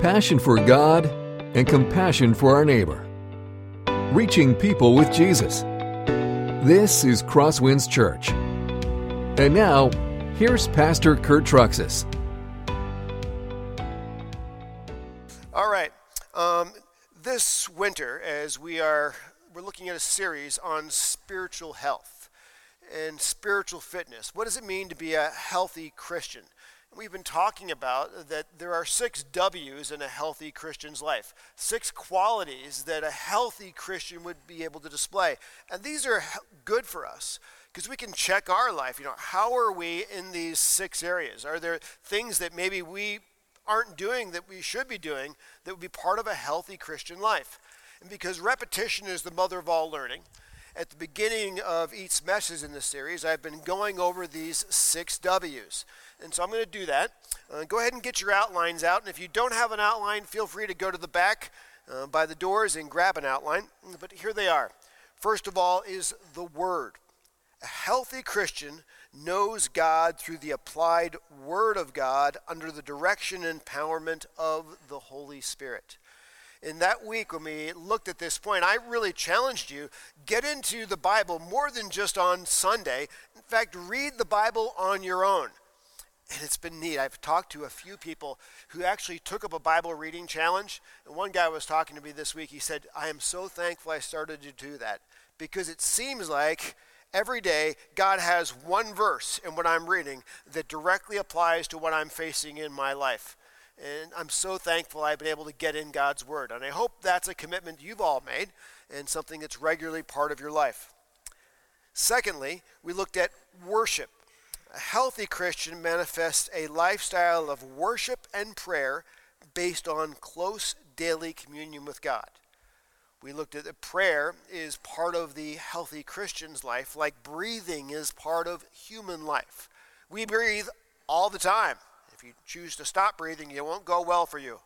passion for God, and compassion for our neighbor. Reaching people with Jesus. This is Crosswinds Church. And now, here's Pastor Kurt Truxas. All right. Um, this winter, as we are we're looking at a series on spiritual health and spiritual fitness. What does it mean to be a healthy Christian? We've been talking about that there are six W's in a healthy Christian's life, six qualities that a healthy Christian would be able to display. And these are good for us because we can check our life. You know, how are we in these six areas? Are there things that maybe we aren't doing that we should be doing that would be part of a healthy Christian life? And because repetition is the mother of all learning, at the beginning of each message in this series, I've been going over these six W's. And so I'm going to do that. Uh, go ahead and get your outlines out. And if you don't have an outline, feel free to go to the back uh, by the doors and grab an outline. But here they are. First of all, is the Word. A healthy Christian knows God through the applied Word of God under the direction and empowerment of the Holy Spirit in that week when we looked at this point, I really challenged you get into the Bible more than just on Sunday. In fact, read the Bible on your own. And it's been neat. I've talked to a few people who actually took up a Bible reading challenge. And one guy was talking to me this week. He said, I am so thankful I started to do that because it seems like every day God has one verse in what I'm reading that directly applies to what I'm facing in my life. And I'm so thankful I've been able to get in God's Word. And I hope that's a commitment you've all made and something that's regularly part of your life. Secondly, we looked at worship. A healthy Christian manifests a lifestyle of worship and prayer based on close daily communion with God. We looked at that prayer is part of the healthy Christian's life, like breathing is part of human life. We breathe all the time. If you choose to stop breathing, it won't go well for you.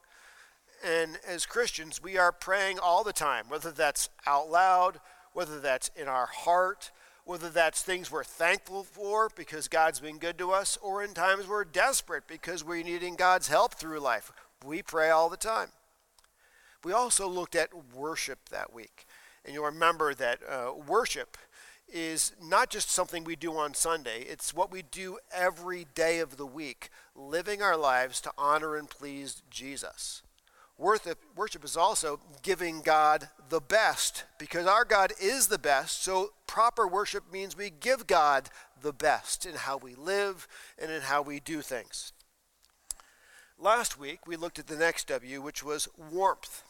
And as Christians, we are praying all the time, whether that's out loud, whether that's in our heart, whether that's things we're thankful for because God's been good to us, or in times we're desperate because we're needing God's help through life. We pray all the time. We also looked at worship that week. And you'll remember that uh, worship is not just something we do on Sunday, it's what we do every day of the week, living our lives to honor and please Jesus. Worship is also giving God the best because our God is the best. So, proper worship means we give God the best in how we live and in how we do things. Last week, we looked at the next W, which was warmth.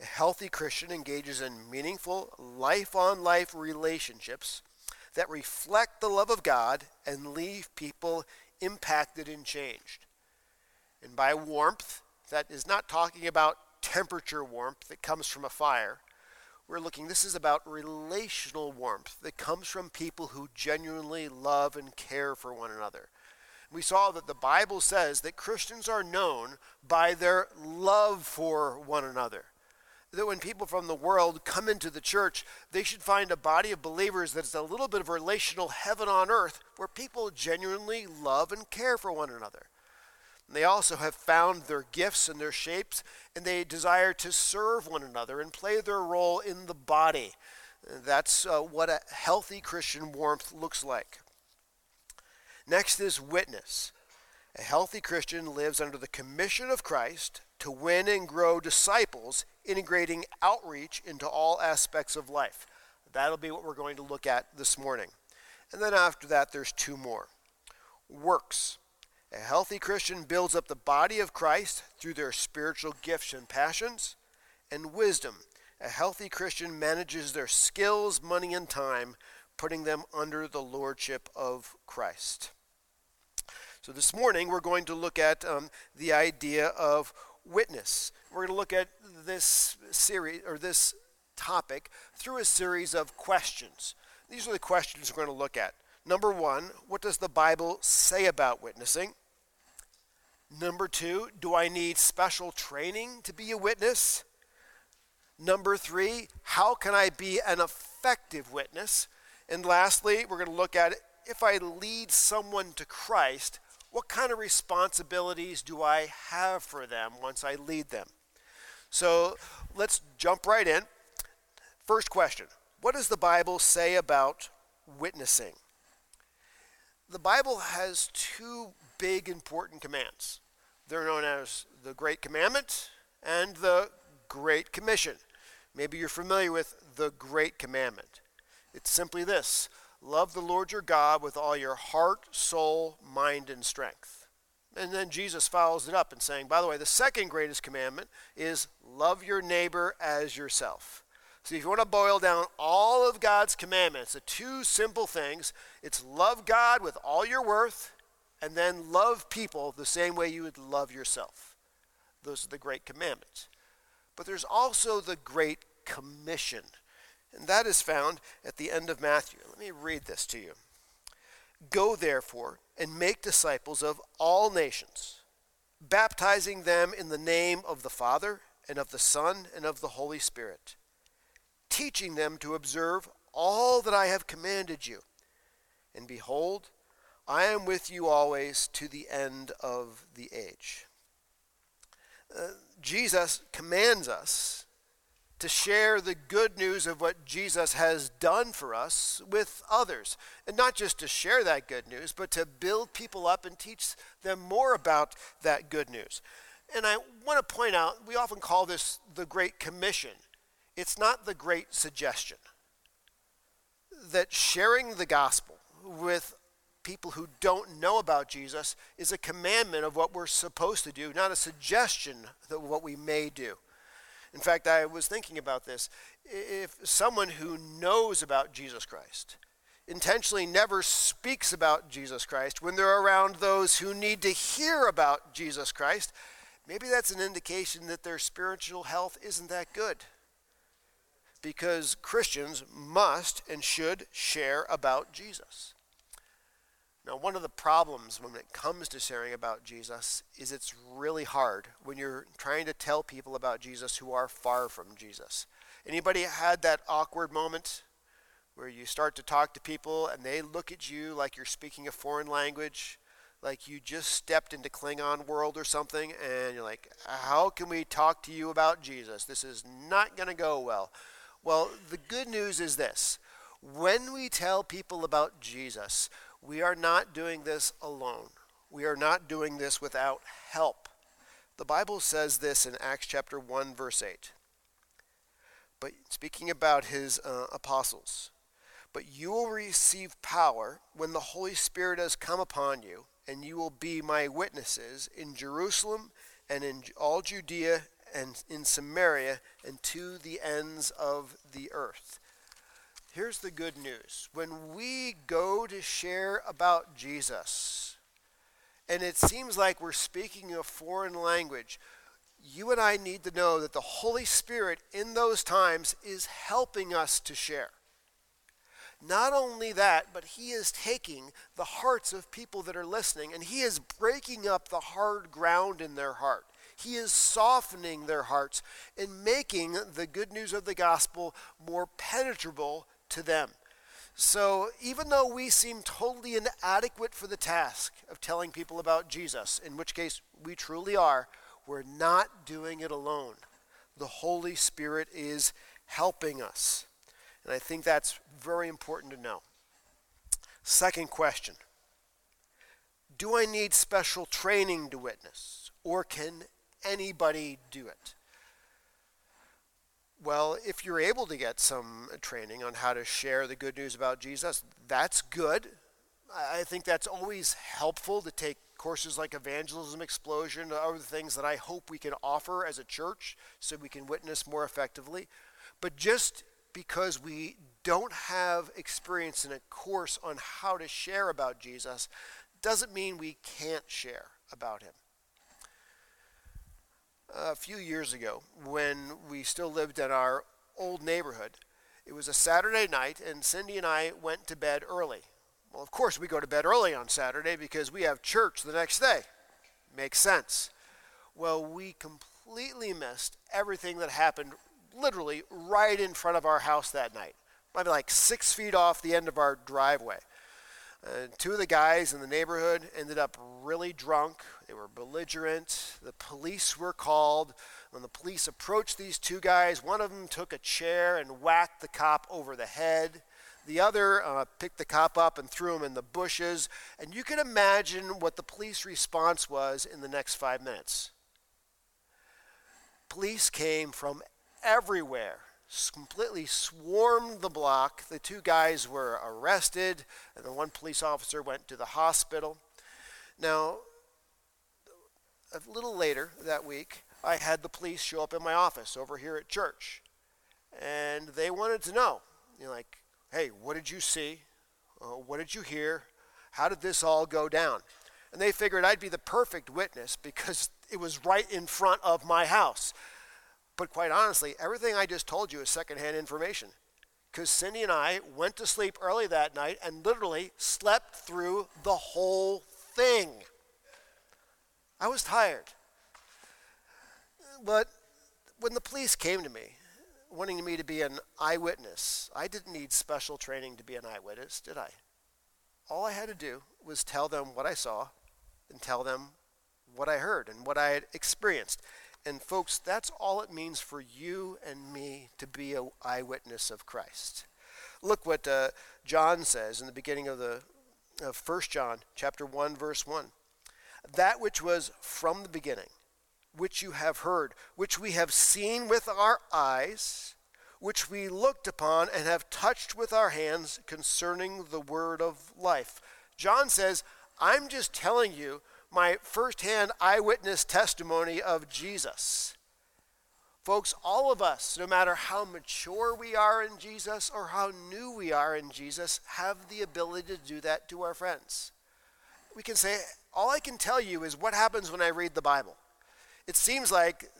A healthy Christian engages in meaningful, life on life relationships that reflect the love of God and leave people impacted and changed. And by warmth, that is not talking about temperature warmth that comes from a fire. We're looking, this is about relational warmth that comes from people who genuinely love and care for one another. We saw that the Bible says that Christians are known by their love for one another that when people from the world come into the church, they should find a body of believers that's a little bit of relational heaven on earth where people genuinely love and care for one another. And they also have found their gifts and their shapes, and they desire to serve one another and play their role in the body. That's uh, what a healthy Christian warmth looks like. Next is witness. A healthy Christian lives under the commission of Christ to win and grow disciples, integrating outreach into all aspects of life. That'll be what we're going to look at this morning. And then after that, there's two more works. A healthy Christian builds up the body of Christ through their spiritual gifts and passions, and wisdom. A healthy Christian manages their skills, money, and time, putting them under the lordship of Christ. So this morning, we're going to look at um, the idea of witness. We're going to look at this series or this topic through a series of questions. These are the questions we're going to look at. Number one, what does the Bible say about witnessing? Number two, do I need special training to be a witness? Number three, how can I be an effective witness? And lastly, we're going to look at if I lead someone to Christ, What kind of responsibilities do I have for them once I lead them? So let's jump right in. First question What does the Bible say about witnessing? The Bible has two big important commands. They're known as the Great Commandment and the Great Commission. Maybe you're familiar with the Great Commandment. It's simply this love the Lord your God with all your heart, soul, mind, and strength. And then Jesus follows it up and saying, by the way, the second greatest commandment is love your neighbor as yourself. So if you want to boil down all of God's commandments, the two simple things, it's love God with all your worth and then love people the same way you would love yourself. Those are the great commandments. But there's also the great commission. And that is found at the end of Matthew. Let me read this to you. Go therefore and make disciples of all nations, baptizing them in the name of the Father and of the Son and of the Holy Spirit, teaching them to observe all that I have commanded you. And behold, I am with you always to the end of the age. Uh, Jesus commands us to share the good news of what Jesus has done for us with others. And not just to share that good news, but to build people up and teach them more about that good news. And I want to point out, we often call this the Great Commission. It's not the Great Suggestion. That sharing the gospel with people who don't know about Jesus is a commandment of what we're supposed to do, not a suggestion of what we may do. In fact, I was thinking about this. If someone who knows about Jesus Christ intentionally never speaks about Jesus Christ when they're around those who need to hear about Jesus Christ, maybe that's an indication that their spiritual health isn't that good. Because Christians must and should share about Jesus. Now, one of the problems when it comes to sharing about Jesus is it's really hard when you're trying to tell people about Jesus who are far from Jesus. Anybody had that awkward moment where you start to talk to people and they look at you like you're speaking a foreign language, like you just stepped into Klingon world or something, and you're like, how can we talk to you about Jesus? This is not going to go well. Well, the good news is this. When we tell people about Jesus, we are not doing this alone. We are not doing this without help. The Bible says this in Acts chapter 1, verse 8. But speaking about his uh, apostles, but you will receive power when the Holy Spirit has come upon you, and you will be my witnesses in Jerusalem and in all Judea and in Samaria and to the ends of the earth. Here's the good news. When we go to share about Jesus, and it seems like we're speaking a foreign language, you and I need to know that the Holy Spirit in those times is helping us to share. Not only that, but He is taking the hearts of people that are listening and He is breaking up the hard ground in their heart. He is softening their hearts and making the good news of the gospel more penetrable to them. So, even though we seem totally inadequate for the task of telling people about Jesus, in which case we truly are, we're not doing it alone. The Holy Spirit is helping us. And I think that's very important to know. Second question Do I need special training to witness, or can anybody do it? Well, if you're able to get some training on how to share the good news about Jesus, that's good. I think that's always helpful to take courses like Evangelism Explosion, other things that I hope we can offer as a church so we can witness more effectively. But just because we don't have experience in a course on how to share about Jesus doesn't mean we can't share about him a few years ago when we still lived in our old neighborhood. It was a Saturday night, and Cindy and I went to bed early. Well, of course, we go to bed early on Saturday because we have church the next day. Makes sense. Well, we completely missed everything that happened literally right in front of our house that night. Maybe like six feet off the end of our driveway. Uh, two of the guys in the neighborhood ended up really drunk. They were belligerent. The police were called. When the police approached these two guys, one of them took a chair and whacked the cop over the head. The other uh, picked the cop up and threw him in the bushes. And you can imagine what the police response was in the next five minutes. Police came from everywhere, completely swarmed the block. The two guys were arrested, and the one police officer went to the hospital. Now, a little later that week, I had the police show up in my office over here at church. And they wanted to know, you know, like, hey, what did you see? Uh, what did you hear? How did this all go down? And they figured I'd be the perfect witness because it was right in front of my house. But quite honestly, everything I just told you is secondhand information. Because Cindy and I went to sleep early that night and literally slept through the whole thing. I was tired. But when the police came to me, wanting me to be an eyewitness, I didn't need special training to be an eyewitness, did I? All I had to do was tell them what I saw and tell them what I heard and what I had experienced. And folks, that's all it means for you and me to be an eyewitness of Christ. Look what uh, John says in the beginning of the of 1 John chapter 1 verse 1. That which was from the beginning, which you have heard, which we have seen with our eyes, which we looked upon and have touched with our hands concerning the word of life. John says, I'm just telling you my firsthand eyewitness testimony of Jesus. Folks, all of us, no matter how mature we are in Jesus or how new we are in Jesus, have the ability to do that to our friends. We can say, All I can tell you is what happens when I read the Bible. It seems like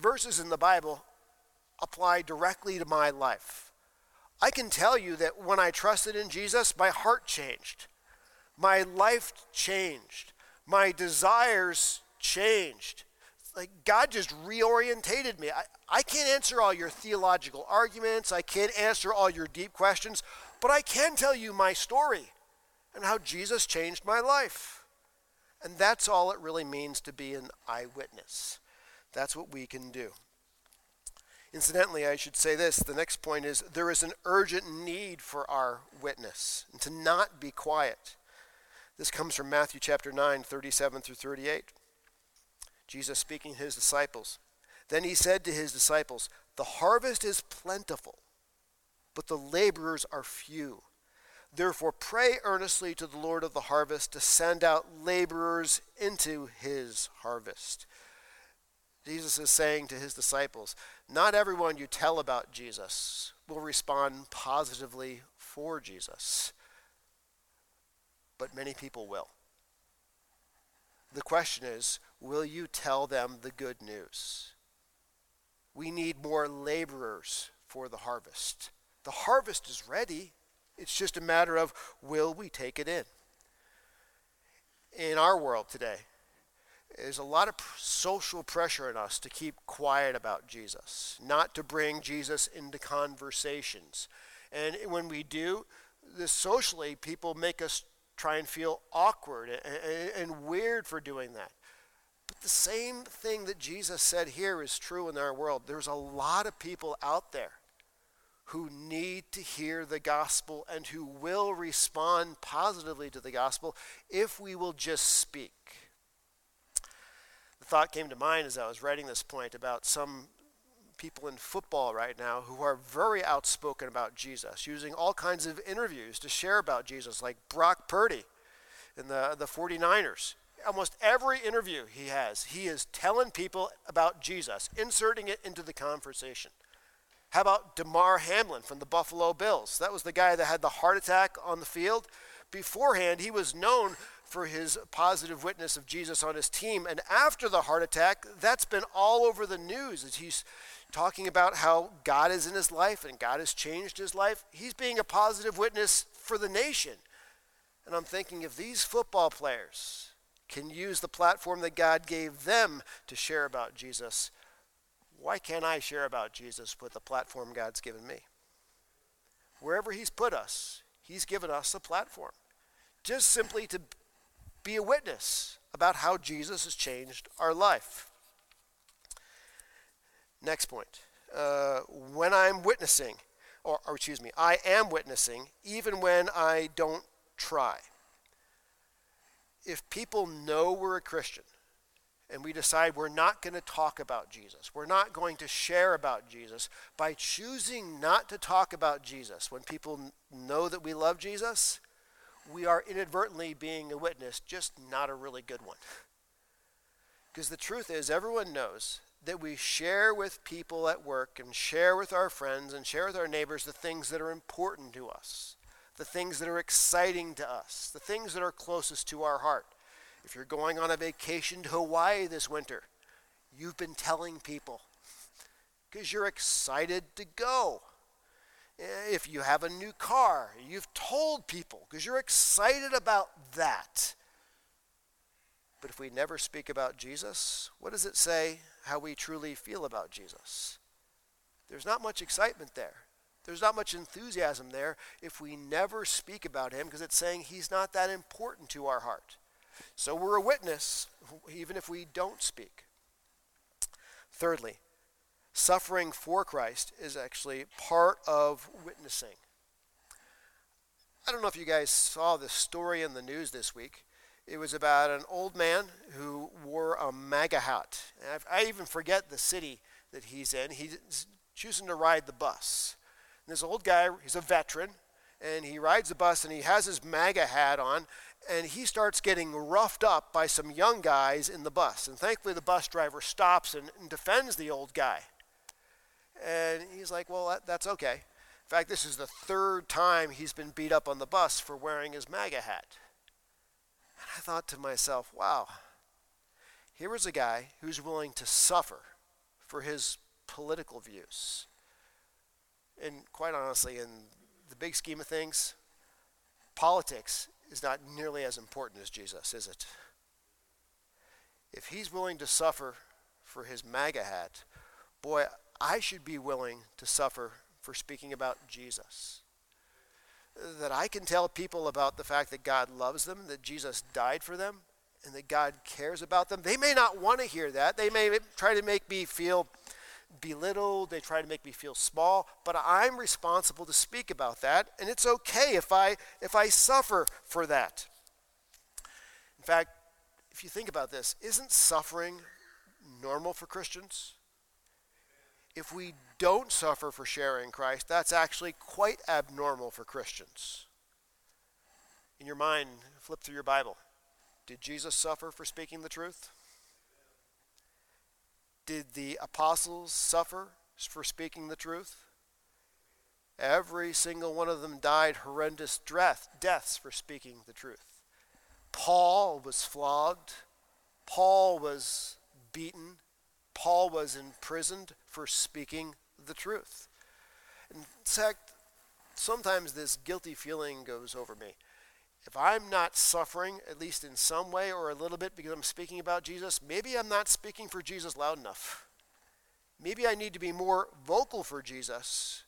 verses in the Bible apply directly to my life. I can tell you that when I trusted in Jesus, my heart changed, my life changed my desires changed. Like God just reorientated me. I, I can't answer all your theological arguments, I can't answer all your deep questions, but I can tell you my story and how Jesus changed my life. And that's all it really means to be an eyewitness. That's what we can do. Incidentally, I should say this the next point is there is an urgent need for our witness and to not be quiet. This comes from Matthew chapter 9, 37 through 38. Jesus speaking to his disciples. Then he said to his disciples, The harvest is plentiful, but the laborers are few. Therefore, pray earnestly to the Lord of the harvest to send out laborers into his harvest. Jesus is saying to his disciples, Not everyone you tell about Jesus will respond positively for Jesus but many people will. The question is will you tell them the good news? We need more laborers for the harvest. The harvest is ready. It's just a matter of will we take it in? In our world today, there's a lot of social pressure on us to keep quiet about Jesus, not to bring Jesus into conversations. And when we do, this socially, people make us try and feel awkward and, and weird for doing that. But the same thing that Jesus said here is true in our world. There's a lot of people out there who need to hear the gospel and who will respond positively to the gospel if we will just speak. The thought came to mind as I was writing this point about some people in football right now who are very outspoken about Jesus, using all kinds of interviews to share about Jesus, like Brock Purdy in the, the 49ers. Almost every interview he has, he is telling people about Jesus, inserting it into the conversation. How about Damar Hamlin from the Buffalo Bills? That was the guy that had the heart attack on the field. Beforehand, he was known for his positive witness of Jesus on his team. And after the heart attack, that's been all over the news as he's talking about how God is in his life and God has changed his life. He's being a positive witness for the nation. And I'm thinking if these football players can use the platform that God gave them to share about Jesus, why can't I share about Jesus with the platform God's given me? Wherever He's put us, He's given us a platform. just simply to be a witness about how Jesus has changed our life. Next point. Uh, when I'm witnessing, or, or excuse me, I am witnessing even when I don't try. If people know we're a Christian, and we decide we're not going to talk about Jesus, we're not going to share about Jesus, by choosing not to talk about Jesus when people know that we love Jesus, we are inadvertently being a witness, just not a really good one. Because the truth is, everyone knows that we share with people at work and share with our friends and share with our neighbors the things that are important to us, the things that are exciting to us, the things that are closest to our heart. If you're going on a vacation to Hawaii this winter, you've been telling people because you're excited to go. Eh, if you have a new car, you've told people because you're excited about that. But if we never speak about Jesus, what does it say how we truly feel about Jesus? There's not much excitement there. There's not much enthusiasm there if we never speak about him because it's saying he's not that important to our heart. So we're a witness even if we don't speak. Thirdly, suffering for Christ is actually part of witnessing. I don't know if you guys saw this story in the news this week. It was about an old man who wore a MAGA hat. I even forget the city that he's in. He's choosing to ride the bus. And this old guy, he's a veteran, and he rides the bus and he has his MAGA hat on, and he starts getting roughed up by some young guys in the bus. And thankfully, the bus driver stops and, and defends the old guy. And he's like, Well, that, that's okay. In fact, this is the third time he's been beat up on the bus for wearing his MAGA hat. And I thought to myself, Wow, here is a guy who's willing to suffer for his political views. And quite honestly, in the big scheme of things, politics is not nearly as important as Jesus, is it? If he's willing to suffer for his MAGA hat, boy, I should be willing to suffer for speaking about Jesus. That I can tell people about the fact that God loves them, that Jesus died for them, and that God cares about them. They may not want to hear that. They may try to make me feel belittled, they try to make me feel small, but I'm responsible to speak about that, and it's okay if I if I suffer for that. In fact, if you think about this, isn't suffering normal for Christians? If we don't suffer for sharing Christ, that's actually quite abnormal for Christians. In your mind, flip through your Bible. Did Jesus suffer for speaking the truth? Did the apostles suffer for speaking the truth? Every single one of them died horrendous death, deaths for speaking the truth. Paul was flogged. Paul was beaten. Paul was imprisoned for speaking the truth. In fact, sometimes this guilty feeling goes over me if I'm not suffering, at least in some way or a little bit, because I'm speaking about Jesus, maybe I'm not speaking for Jesus loud enough. Maybe I need to be more vocal for Jesus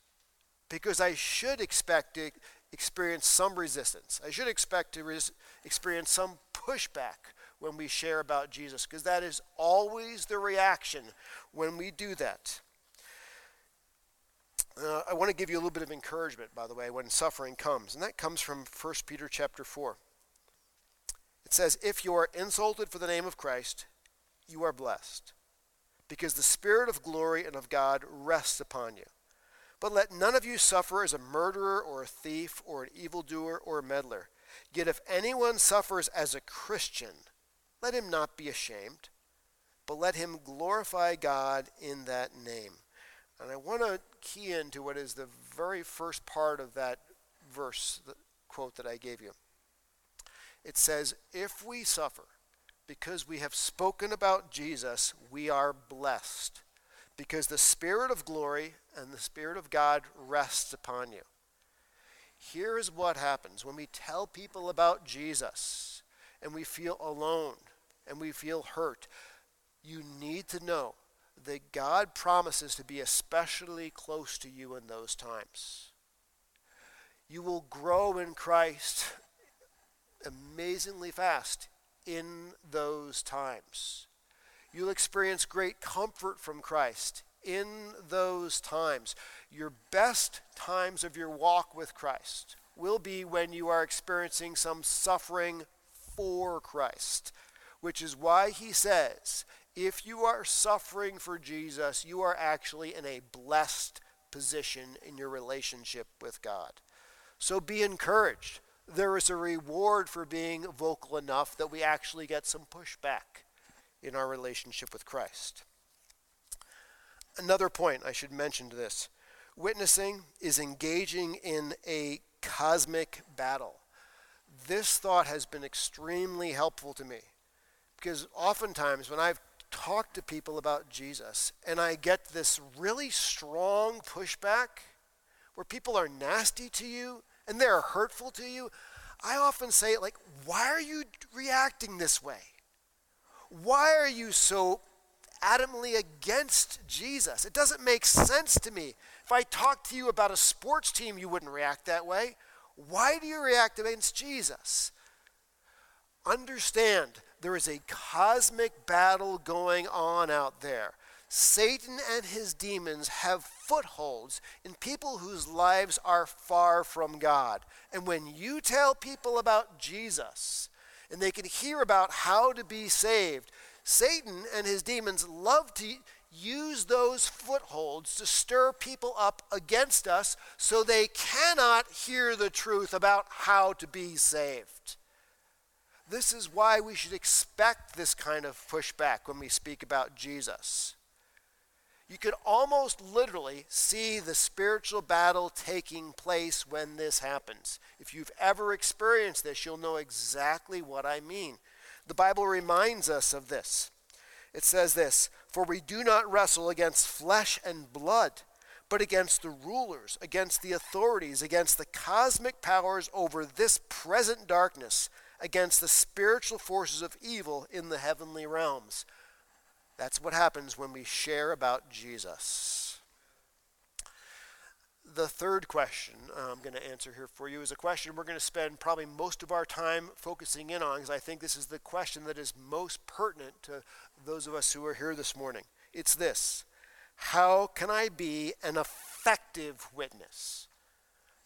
because I should expect to experience some resistance. I should expect to res- experience some pushback when we share about Jesus because that is always the reaction when we do that. Uh, I want to give you a little bit of encouragement, by the way, when suffering comes, and that comes from 1 Peter chapter 4. It says, If you are insulted for the name of Christ, you are blessed, because the Spirit of glory and of God rests upon you. But let none of you suffer as a murderer or a thief or an evildoer or a meddler. Yet if anyone suffers as a Christian, let him not be ashamed, but let him glorify God in that name. And I want to key into what is the very first part of that verse, the quote that I gave you. It says, If we suffer because we have spoken about Jesus, we are blessed, because the Spirit of glory and the Spirit of God rests upon you. Here is what happens when we tell people about Jesus and we feel alone and we feel hurt. You need to know that God promises to be especially close to you in those times. You will grow in Christ amazingly fast in those times. You'll experience great comfort from Christ in those times. Your best times of your walk with Christ will be when you are experiencing some suffering for Christ, which is why he says, if you are suffering for Jesus, you are actually in a blessed position in your relationship with God. So be encouraged. There is a reward for being vocal enough that we actually get some pushback in our relationship with Christ. Another point I should mention to this witnessing is engaging in a cosmic battle. This thought has been extremely helpful to me because oftentimes when I've talked to people about Jesus and I get this really strong pushback where people are nasty to you and they're hurtful to you, I often say, like, why are you reacting this way? Why are you so adamantly against Jesus? It doesn't make sense to me. If I talked to you about a sports team, you wouldn't react that way. Why do you react against Jesus? Understand there is a cosmic battle going on out there. Satan and his demons have footholds in people whose lives are far from God. And when you tell people about Jesus and they can hear about how to be saved, Satan and his demons love to use those footholds to stir people up against us so they cannot hear the truth about how to be saved. This is why we should expect this kind of pushback when we speak about Jesus. You could almost literally see the spiritual battle taking place when this happens. If you've ever experienced this, you'll know exactly what I mean. The Bible reminds us of this. It says this For we do not wrestle against flesh and blood, but against the rulers, against the authorities, against the cosmic powers over this present darkness, against the spiritual forces of evil in the heavenly realms. That's what happens when we share about Jesus. The third question I'm going to answer here for you is a question we're going to spend probably most of our time focusing in on because I think this is the question that is most pertinent to those of us who are here this morning. It's this How can I be an effective witness?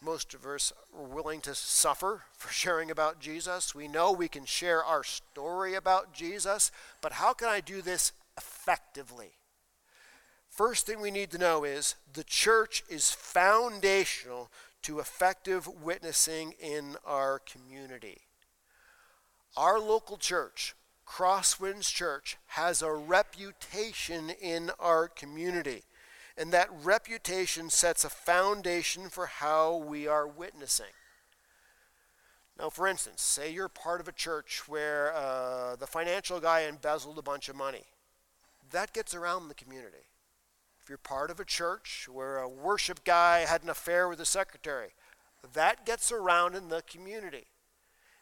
Most of us are willing to suffer for sharing about Jesus. We know we can share our story about Jesus, but how can I do this effectively. First thing we need to know is the church is foundational to effective witnessing in our community. Our local church, Crosswinds Church, has a reputation in our community. And that reputation sets a foundation for how we are witnessing. Now, for instance, say you're part of a church where uh, the financial guy embezzled a bunch of money that gets around the community. If you're part of a church where a worship guy had an affair with a secretary, that gets around in the community.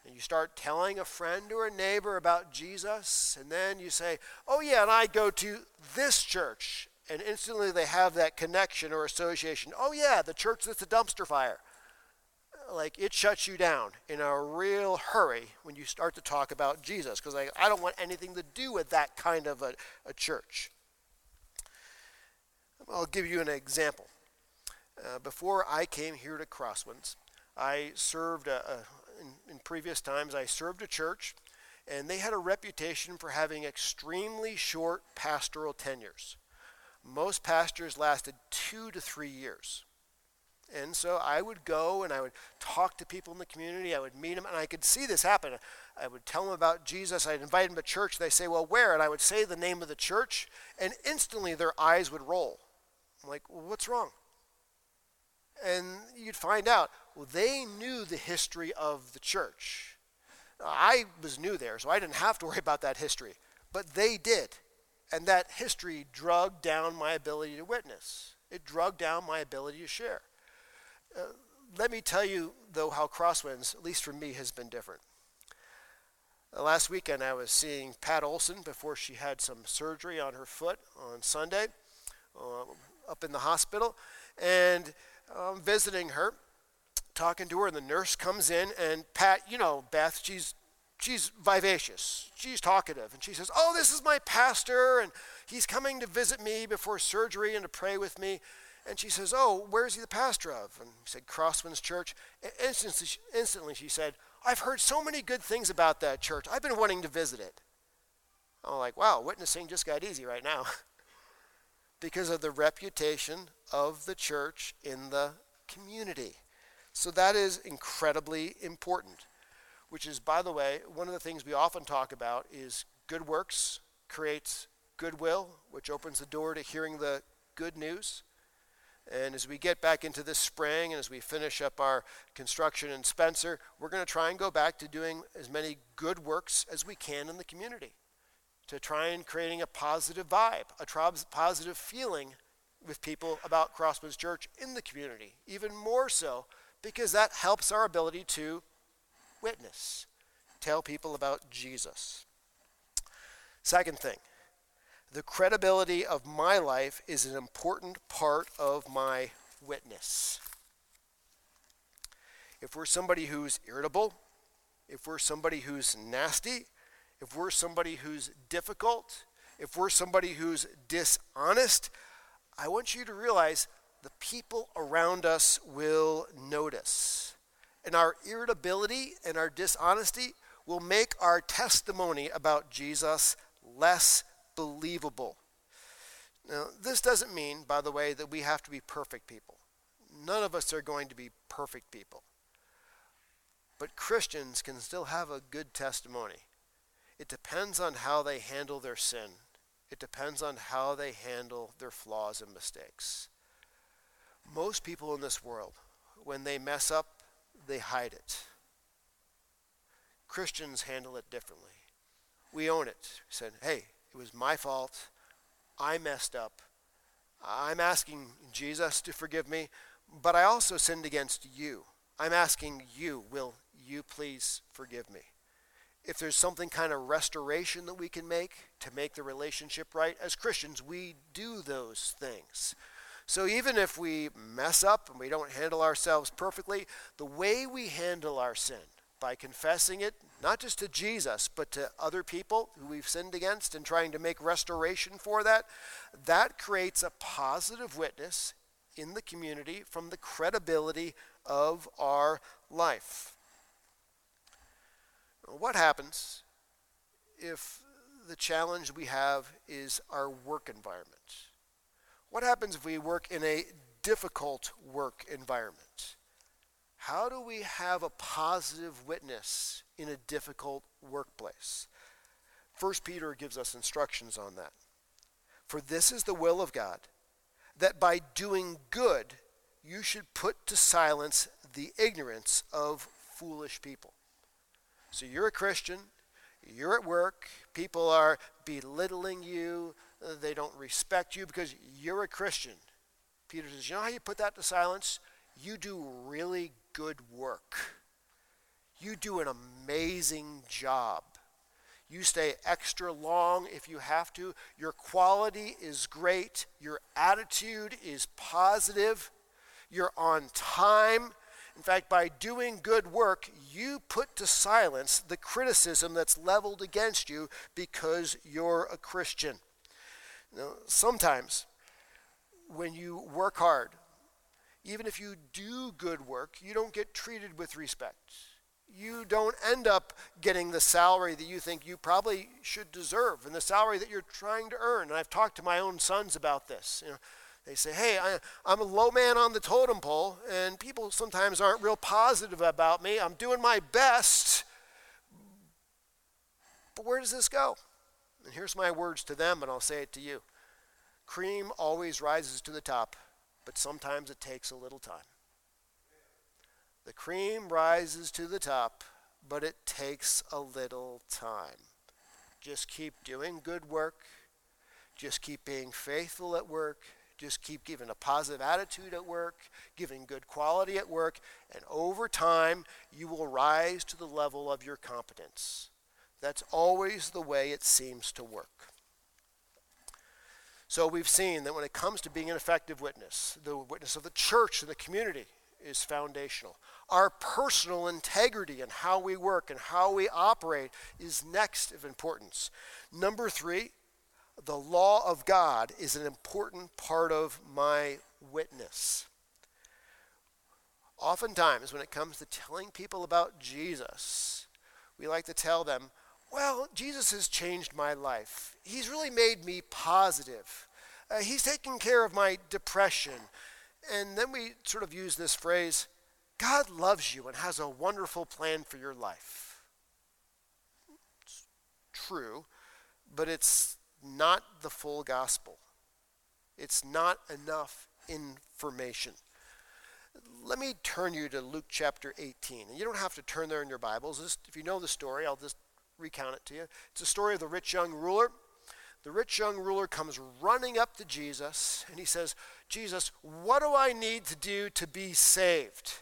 And you start telling a friend or a neighbor about Jesus, and then you say, Oh, yeah, and I go to this church. And instantly they have that connection or association. Oh, yeah, the church that's a dumpster fire like it shuts you down in a real hurry when you start to talk about Jesus because I, I don't want anything to do with that kind of a, a church. I'll give you an example. Uh, before I came here to Crosswinds, I served a, a, in, in previous times. I served a church, and they had a reputation for having extremely short pastoral tenures. Most pastors lasted two to three years. And so I would go and I would talk to people in the community. I would meet them, and I could see this happen. I would tell them about Jesus. I'd invite them to church. They say, Well, where? And I would say the name of the church, and instantly their eyes would roll. I'm like, well, What's wrong? And you'd find out, well, they knew the history of the church. I was new there, so I didn't have to worry about that history. But they did. And that history drugged down my ability to witness, it drugged down my ability to share. Uh, let me tell you, though, how Crosswinds, at least for me, has been different. Uh, last weekend, I was seeing Pat Olson before she had some surgery on her foot on Sunday uh, up in the hospital, and I'm visiting her. talking to her, and the nurse comes in, and Pat, you know, Beth, she's she's vivacious, she's talkative, and she says, "Oh, this is my pastor, and he's coming to visit me before surgery and to pray with me." And she says, "Oh, where's he the pastor of?" And he said, "Crosswinds Church." And instantly, instantly she said, "I've heard so many good things about that church. I've been wanting to visit it." I'm like, "Wow, witnessing just got easy right now." because of the reputation of the church in the community. So that is incredibly important, which is, by the way, one of the things we often talk about is good works creates goodwill, which opens the door to hearing the good news. And as we get back into this spring and as we finish up our construction in Spencer, we're going to try and go back to doing as many good works as we can in the community to try and creating a positive vibe, a positive feeling with people about Crosswinds Church in the community, even more so because that helps our ability to witness, tell people about Jesus. Second thing, the credibility of my life is an important part of my witness. If we're somebody who's irritable, if we're somebody who's nasty, if we're somebody who's difficult, if we're somebody who's dishonest, I want you to realize the people around us will notice. And our irritability and our dishonesty will make our testimony about Jesus less believable. Now, this doesn't mean, by the way, that we have to be perfect people. None of us are going to be perfect people. But Christians can still have a good testimony. It depends on how they handle their sin. It depends on how they handle their flaws and mistakes. Most people in this world, when they mess up, they hide it. Christians handle it differently. We own it. We said, hey, it was my fault. I messed up. I'm asking Jesus to forgive me, but I also sinned against you. I'm asking you, will you please forgive me? if there's something kind of restoration that we can make to make the relationship right, as Christians, we do those things. So even if we mess up and we don't handle ourselves perfectly, the way we handle our sin, by confessing it, not just to Jesus, but to other people who we've sinned against and trying to make restoration for that, that creates a positive witness in the community from the credibility of our life. What happens if the challenge we have is our work environment? What happens if we work in a difficult work environment? How do we have a positive witness in a difficult workplace? First Peter gives us instructions on that. For this is the will of God, that by doing good you should put to silence the ignorance of foolish people. So you're a Christian, you're at work, people are belittling you, they don't respect you because you're a Christian. Peter says, You know how you put that to silence? You do really good work. You do an amazing job. You stay extra long if you have to. Your quality is great. Your attitude is positive. You're on time. In fact, by doing good work, you put to silence the criticism that's leveled against you because you're a Christian. Now, sometimes when you work hard, even if you do good work, you don't get treated with respect. You don't end up getting the salary that you think you probably should deserve and the salary that you're trying to earn. And I've talked to my own sons about this. You know, they say, hey, I, am a low man on the totem pole, and people sometimes aren't real positive about me. I'm doing my best. But where does this go? And here's my words to them, and I'll say it to you. Cream always rises to the top, but sometimes it takes a little time. The cream rises to the top, but it takes a little time. Just keep doing good work. Just keep being faithful at work just keep giving a positive attitude at work, giving good quality at work, and over time, you will rise to the level of your competence. That's always the way it seems to work. So we've seen that when it comes to being an effective witness, the witness of the church and the community, is foundational. Our personal integrity and how we work and how we operate is next of importance. Number three, the law of God is an important part of my witness. Oftentimes, when it comes to telling people about Jesus, we like to tell them, well, Jesus has changed my life. He's really made me positive. Uh, he's taken care of my depression. And then we sort of use this phrase God loves you and has a wonderful plan for your life. It's true, but it's not the full gospel. It's not enough information. Let me turn you to Luke chapter 18. And you don't have to turn there in your Bibles. Just, if you know the story, I'll just recount it to you. It's a story of the rich young ruler. The rich young ruler comes running up to Jesus and he says, Jesus, what do I need to do to be saved?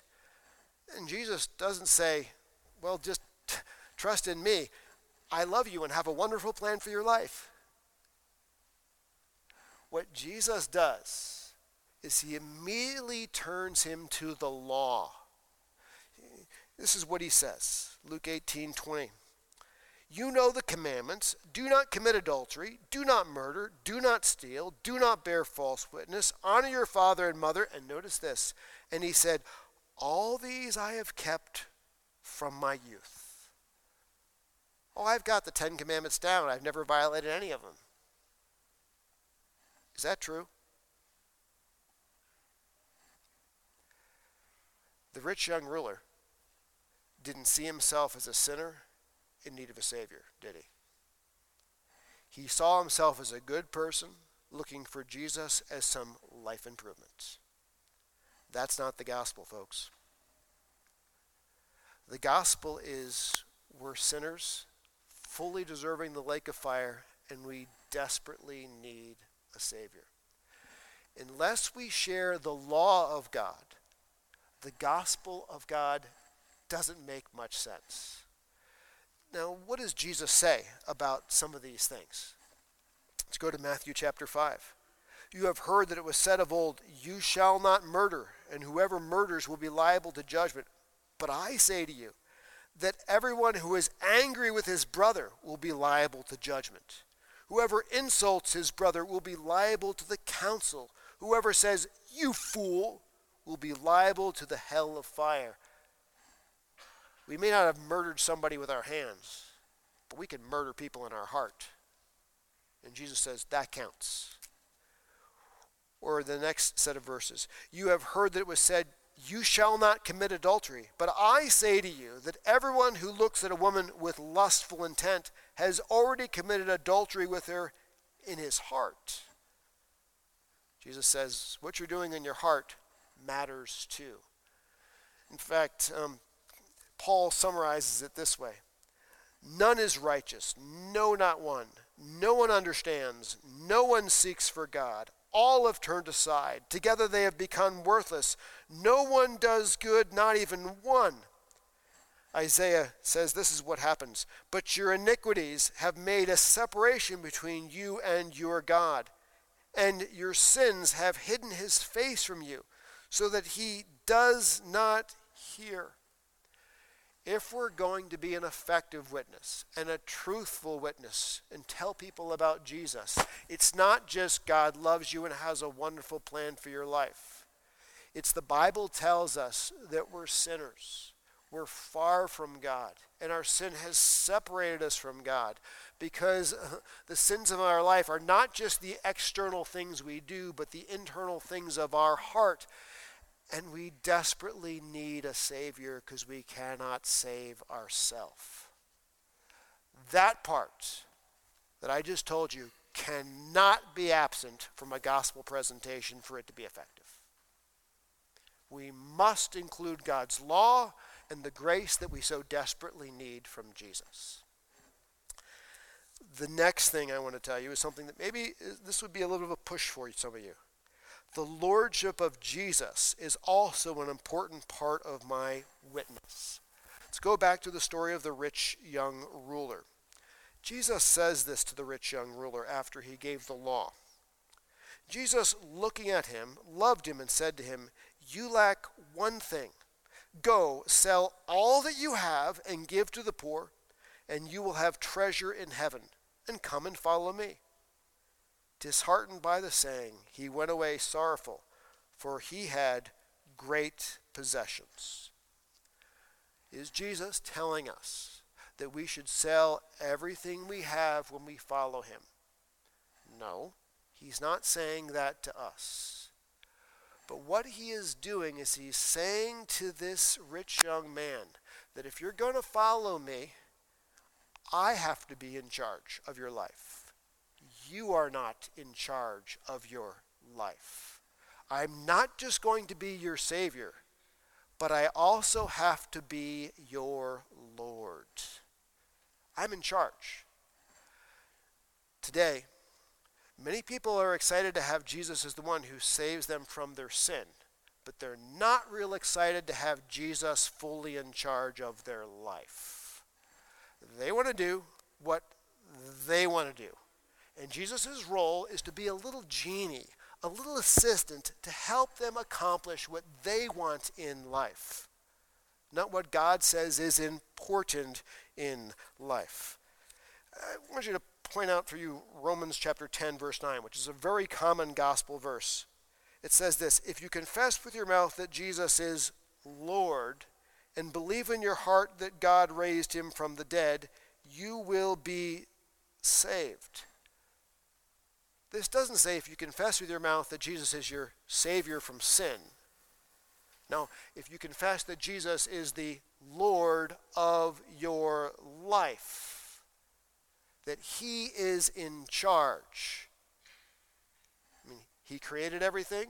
And Jesus doesn't say, Well, just t- trust in me. I love you and have a wonderful plan for your life. What Jesus does is he immediately turns him to the law. This is what he says Luke 18 20. You know the commandments do not commit adultery, do not murder, do not steal, do not bear false witness, honor your father and mother. And notice this. And he said, All these I have kept from my youth. Oh, I've got the Ten Commandments down. I've never violated any of them. Is that true? The rich young ruler didn't see himself as a sinner in need of a Savior, did he? He saw himself as a good person looking for Jesus as some life improvements. That's not the gospel, folks. The gospel is we're sinners, fully deserving the lake of fire, and we desperately need a Savior. Unless we share the law of God, the gospel of God doesn't make much sense. Now, what does Jesus say about some of these things? Let's go to Matthew chapter 5. You have heard that it was said of old, You shall not murder, and whoever murders will be liable to judgment. But I say to you, that everyone who is angry with his brother will be liable to judgment. Whoever insults his brother will be liable to the council. Whoever says, You fool, will be liable to the hell of fire. We may not have murdered somebody with our hands, but we can murder people in our heart. And Jesus says that counts. Or the next set of verses You have heard that it was said, You shall not commit adultery. But I say to you that everyone who looks at a woman with lustful intent has already committed adultery with her in his heart. Jesus says, What you're doing in your heart matters too. In fact, um, Paul summarizes it this way None is righteous, no, not one. No one understands, no one seeks for God. All have turned aside. Together they have become worthless. No one does good, not even one. Isaiah says this is what happens. But your iniquities have made a separation between you and your God, and your sins have hidden his face from you, so that he does not hear if we're going to be an effective witness and a truthful witness and tell people about Jesus, it's not just God loves you and has a wonderful plan for your life. It's the Bible tells us that we're sinners. We're far from God, and our sin has separated us from God because the sins of our life are not just the external things we do, but the internal things of our heart and we desperately need a Savior because we cannot save ourselves. That part that I just told you cannot be absent from a gospel presentation for it to be effective. We must include God's law and the grace that we so desperately need from Jesus. The next thing I want to tell you is something that maybe uh, this would be a little bit of a push for some of you the lordship of Jesus is also an important part of my witness. Let's go back to the story of the rich young ruler. Jesus says this to the rich young ruler after he gave the law. Jesus, looking at him, loved him and said to him, You lack one thing. Go, sell all that you have and give to the poor, and you will have treasure in heaven. And come and follow me. Disheartened by the saying, he went away sorrowful, for he had great possessions. Is Jesus telling us that we should sell everything we have when we follow him? No, he's not saying that to us. But what he is doing is he's saying to this rich young man that if you're going to follow me, I have to be in charge of your life. You are not in charge of your life. I'm not just going to be your Savior, but I also have to be your Lord. I'm in charge. Today, many people are excited to have Jesus as the one who saves them from their sin, but they're not real excited to have Jesus fully in charge of their life. They want to do what they want to do. And Jesus' role is to be a little genie, a little assistant to help them accomplish what they want in life, not what God says is important in life. I want you to point out for you Romans chapter 10, verse 9, which is a very common gospel verse. It says this If you confess with your mouth that Jesus is Lord and believe in your heart that God raised him from the dead, you will be saved. This doesn't say if you confess with your mouth that Jesus is your Savior from sin. No, if you confess that Jesus is the Lord of your life, that He is in charge. I mean, He created everything,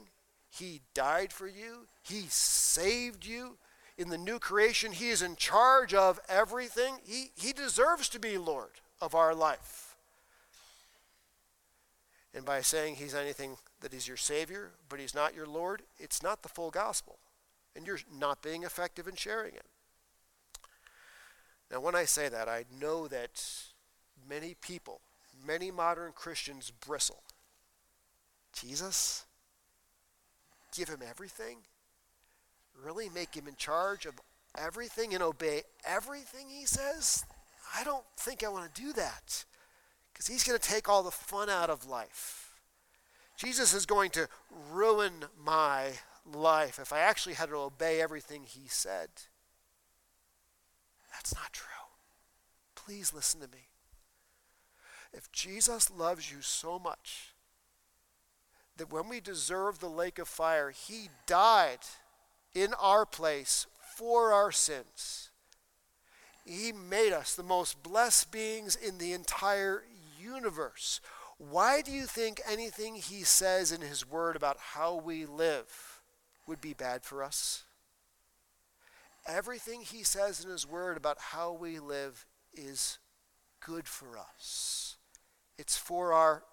He died for you, He saved you. In the new creation, He is in charge of everything. He, he deserves to be Lord of our life. And by saying He's anything that He's your Savior, but He's not your Lord, it's not the full gospel. And you're not being effective in sharing it. Now, when I say that, I know that many people, many modern Christians bristle. Jesus? Give him everything? Really make him in charge of everything and obey everything he says? I don't think I want to do that because he's going to take all the fun out of life. Jesus is going to ruin my life if I actually had to obey everything he said. That's not true. Please listen to me. If Jesus loves you so much that when we deserve the lake of fire, he died in our place for our sins. He made us the most blessed beings in the entire universe. Why do you think anything he says in his word about how we live would be bad for us? Everything he says in his word about how we live is good for us. It's for our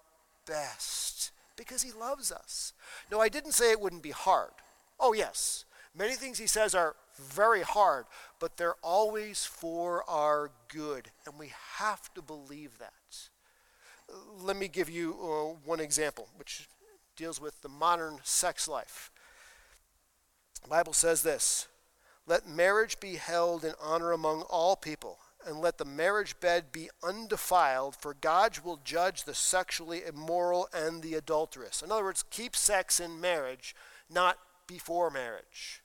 best because he loves us. No, I didn't say it wouldn't be hard. Oh, yes. Many things he says are very hard, but they're always for our good, and we have to believe that. Let me give you uh, one example, which deals with the modern sex life. The Bible says this let marriage be held in honor among all people, and let the marriage bed be undefiled, for God will judge the sexually immoral and the adulterous. In other words, keep sex in marriage, not before marriage.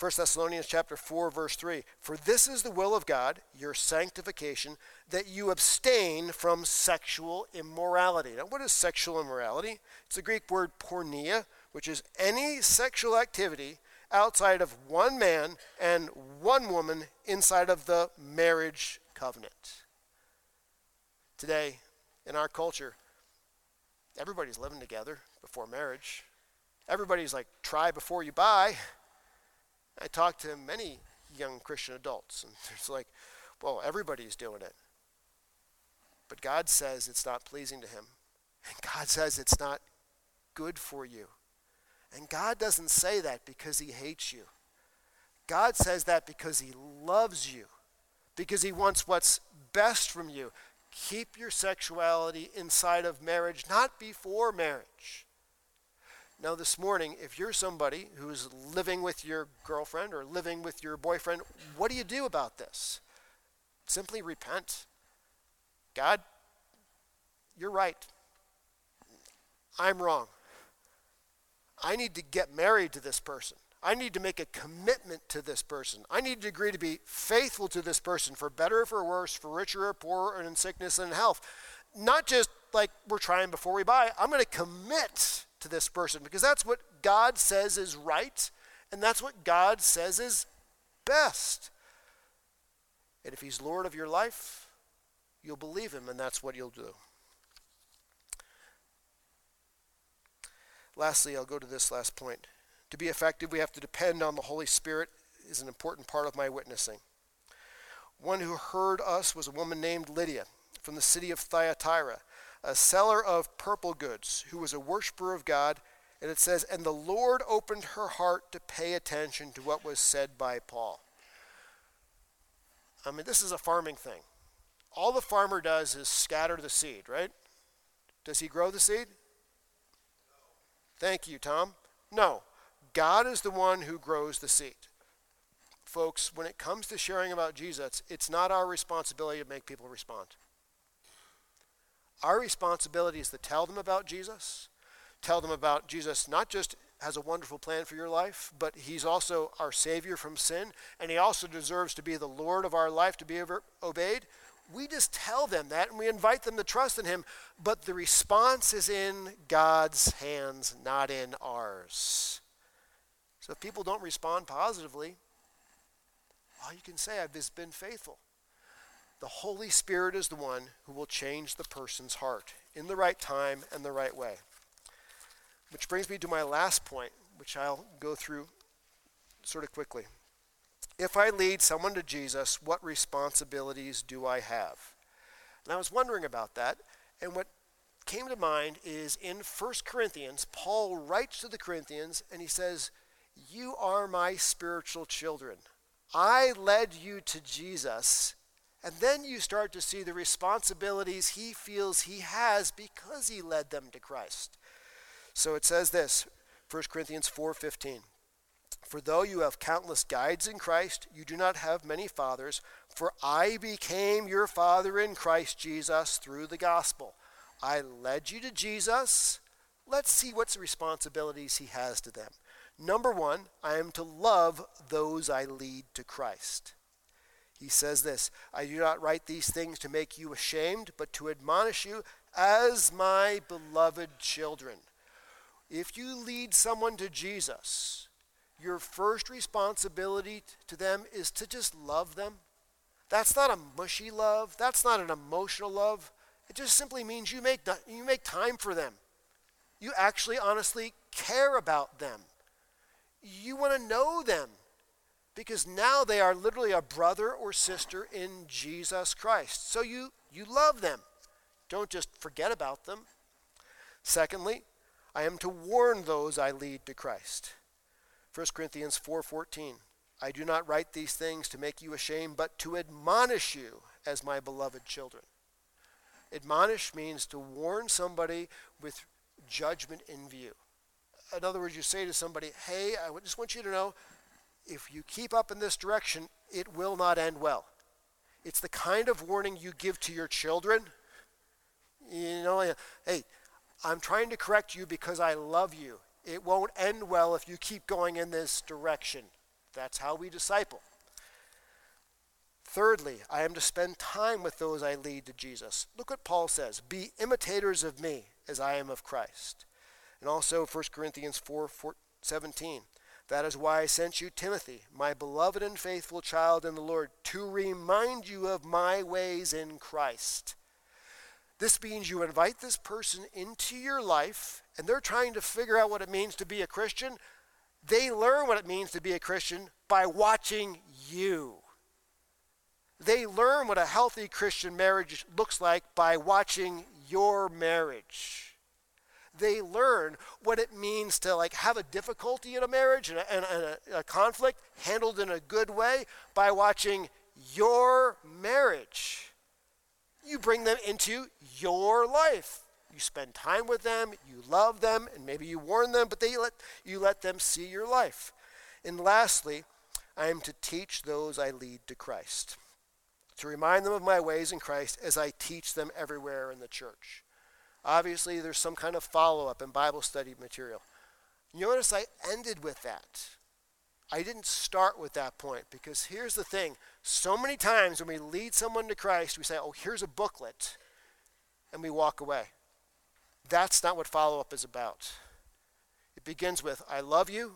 1 Thessalonians chapter 4 verse 3 For this is the will of God your sanctification that you abstain from sexual immorality. Now what is sexual immorality? It's the Greek word porneia, which is any sexual activity outside of one man and one woman inside of the marriage covenant. Today, in our culture, everybody's living together before marriage. Everybody's like, try before you buy. I talk to many young Christian adults, and it's like, well, everybody's doing it. But God says it's not pleasing to Him. And God says it's not good for you. And God doesn't say that because he hates you. God says that because he loves you, because he wants what's best from you. Keep your sexuality inside of marriage, not before marriage. Now, this morning, if you're somebody who's living with your girlfriend or living with your boyfriend, what do you do about this? Simply repent. God, you're right. I'm wrong. I need to get married to this person. I need to make a commitment to this person. I need to agree to be faithful to this person for better or for worse, for richer or poorer, and in sickness and in health. Not just like we're trying before we buy. I'm going to commit to this person because that's what God says is right and that's what God says is best. And if He's Lord of your life, you'll believe Him and that's what you'll do. Lastly, I'll go to this last point. To be effective, we have to depend on the Holy Spirit is an important part of my witnessing. One who heard us was a woman named Lydia from the city of Thyatira, a seller of purple goods, who was a worshiper of God. And it says, And the Lord opened her heart to pay attention to what was said by Paul. I mean, this is a farming thing. All the farmer does is scatter the seed, right? Does he grow the seed? Thank you, Tom. No. God is the one who grows the seed. Folks, when it comes to sharing about Jesus, it's not our responsibility to make people respond. Our responsibility is to tell them about Jesus, tell them about Jesus not just has a wonderful plan for your life, but he's also our Savior from sin, and he also deserves to be the Lord of our life to be obeyed. We just tell them that and we invite them to trust in him, but the response is in God's hands, not in ours. So if people don't respond positively, all you can say, I've just been faithful. The Holy Spirit is the one who will change the person's heart in the right time and the right way. Which brings me to my last point, which I'll go through sort of quickly. If I lead someone to Jesus, what responsibilities do I have? And I was wondering about that, and what came to mind is in 1 Corinthians, Paul writes to the Corinthians and he says, You are my spiritual children. I led you to Jesus. And then you start to see the responsibilities he feels he has because he led them to Christ. So it says this, 1 Corinthians 4:15. For though you have countless guides in Christ, you do not have many fathers, for I became your father in Christ Jesus through the gospel. I led you to Jesus. Let's see what responsibilities he has to them. Number one, I am to love those I lead to Christ. He says this I do not write these things to make you ashamed, but to admonish you as my beloved children. If you lead someone to Jesus, your first responsibility to them is to just love them. That's not a mushy love. That's not an emotional love. It just simply means you make, you make time for them. You actually honestly care about them. You want to know them because now they are literally a brother or sister in Jesus Christ. So you, you love them. Don't just forget about them. Secondly, I am to warn those I lead to Christ. 1 Corinthians 4:14 I do not write these things to make you ashamed but to admonish you as my beloved children. Admonish means to warn somebody with judgment in view. In other words, you say to somebody, "Hey, I just want you to know if you keep up in this direction, it will not end well. It's the kind of warning you give to your children. You know, hey, I'm trying to correct you because I love you. It won't end well if you keep going in this direction. That's how we disciple. Thirdly, I am to spend time with those I lead to Jesus. Look what Paul says Be imitators of me as I am of Christ. And also 1 Corinthians 4, 4 17. That is why I sent you Timothy, my beloved and faithful child in the Lord, to remind you of my ways in Christ. This means you invite this person into your life, and they're trying to figure out what it means to be a Christian. They learn what it means to be a Christian by watching you. They learn what a healthy Christian marriage looks like by watching your marriage they learn what it means to like have a difficulty in a marriage and a, and a, a conflict handled in a good way by watching your marriage. You bring them into your life. You spend time with them, you love them, and maybe you warn them, but they let, you let them see your life. And lastly, I am to teach those I lead to Christ, to remind them of my ways in Christ as I teach them everywhere in the church. Obviously, there's some kind of follow up and Bible study material. You notice I ended with that. I didn't start with that point because here's the thing so many times when we lead someone to Christ, we say, Oh, here's a booklet, and we walk away. That's not what follow up is about. It begins with, I love you.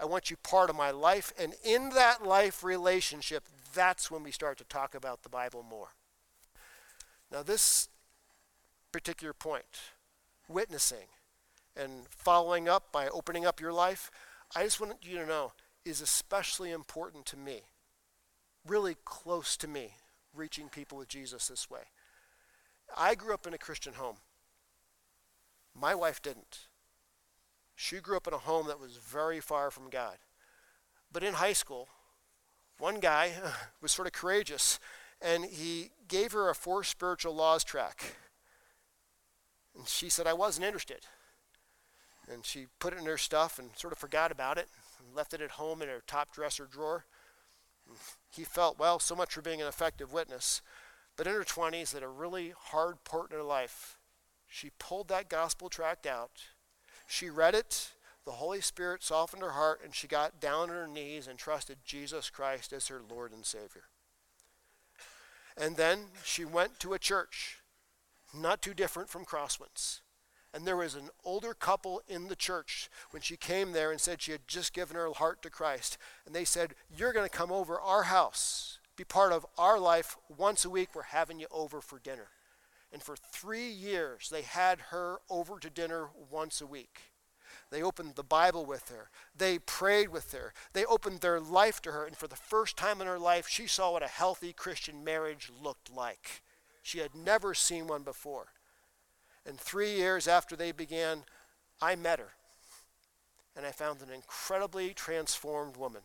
I want you part of my life. And in that life relationship, that's when we start to talk about the Bible more. Now, this particular point, witnessing and following up by opening up your life, I just want you to know is especially important to me, really close to me, reaching people with Jesus this way. I grew up in a Christian home. My wife didn't. She grew up in a home that was very far from God. But in high school, one guy was sort of courageous and he gave her a four spiritual laws track. And she said, I wasn't interested. And she put it in her stuff and sort of forgot about it and left it at home in her top dresser drawer. He felt, well, so much for being an effective witness. But in her 20s, at a really hard part in her life, she pulled that gospel tract out. She read it. The Holy Spirit softened her heart, and she got down on her knees and trusted Jesus Christ as her Lord and Savior. And then she went to a church not too different from Crosswinds. And there was an older couple in the church when she came there and said she had just given her heart to Christ. And they said, You're going to come over our house, be part of our life once a week. We're having you over for dinner. And for three years, they had her over to dinner once a week. They opened the Bible with her. They prayed with her. They opened their life to her. And for the first time in her life, she saw what a healthy Christian marriage looked like. She had never seen one before. And three years after they began, I met her. And I found an incredibly transformed woman.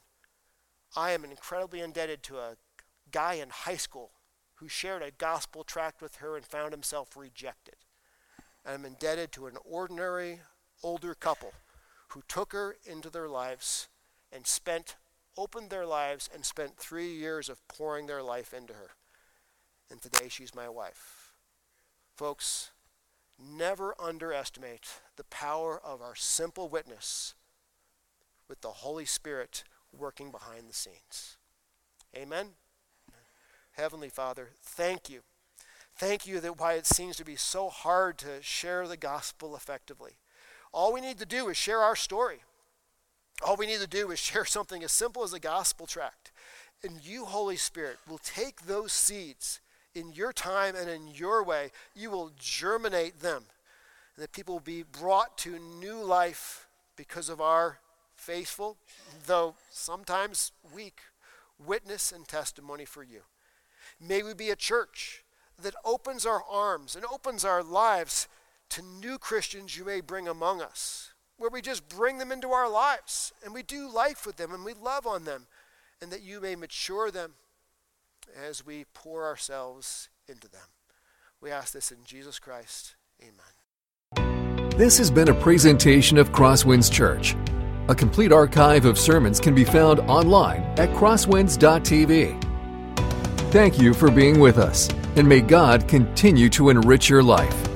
I am incredibly indebted to a guy in high school who shared a gospel tract with her and found himself rejected. I'm indebted to an ordinary older couple who took her into their lives and spent, opened their lives and spent three years of pouring their life into her. And today she's my wife. Folks, never underestimate the power of our simple witness with the Holy Spirit working behind the scenes. Amen. Heavenly Father, thank you. Thank you that why it seems to be so hard to share the gospel effectively. All we need to do is share our story. All we need to do is share something as simple as a gospel tract. And you, Holy Spirit, will take those seeds in your time and in your way, you will germinate them. And that people will be brought to new life because of our faithful, though sometimes weak, witness and testimony for you. May we be a church that opens our arms and opens our lives to new Christians you may bring among us, where we just bring them into our lives and we do life with them and we love on them, and that you may mature them as we pour ourselves into them. We ask this in Jesus Christ. Amen. This has been a presentation of Crosswinds Church. A complete archive of sermons can be found online at crosswinds.tv. Thank you for being with us, and may God continue to enrich your life.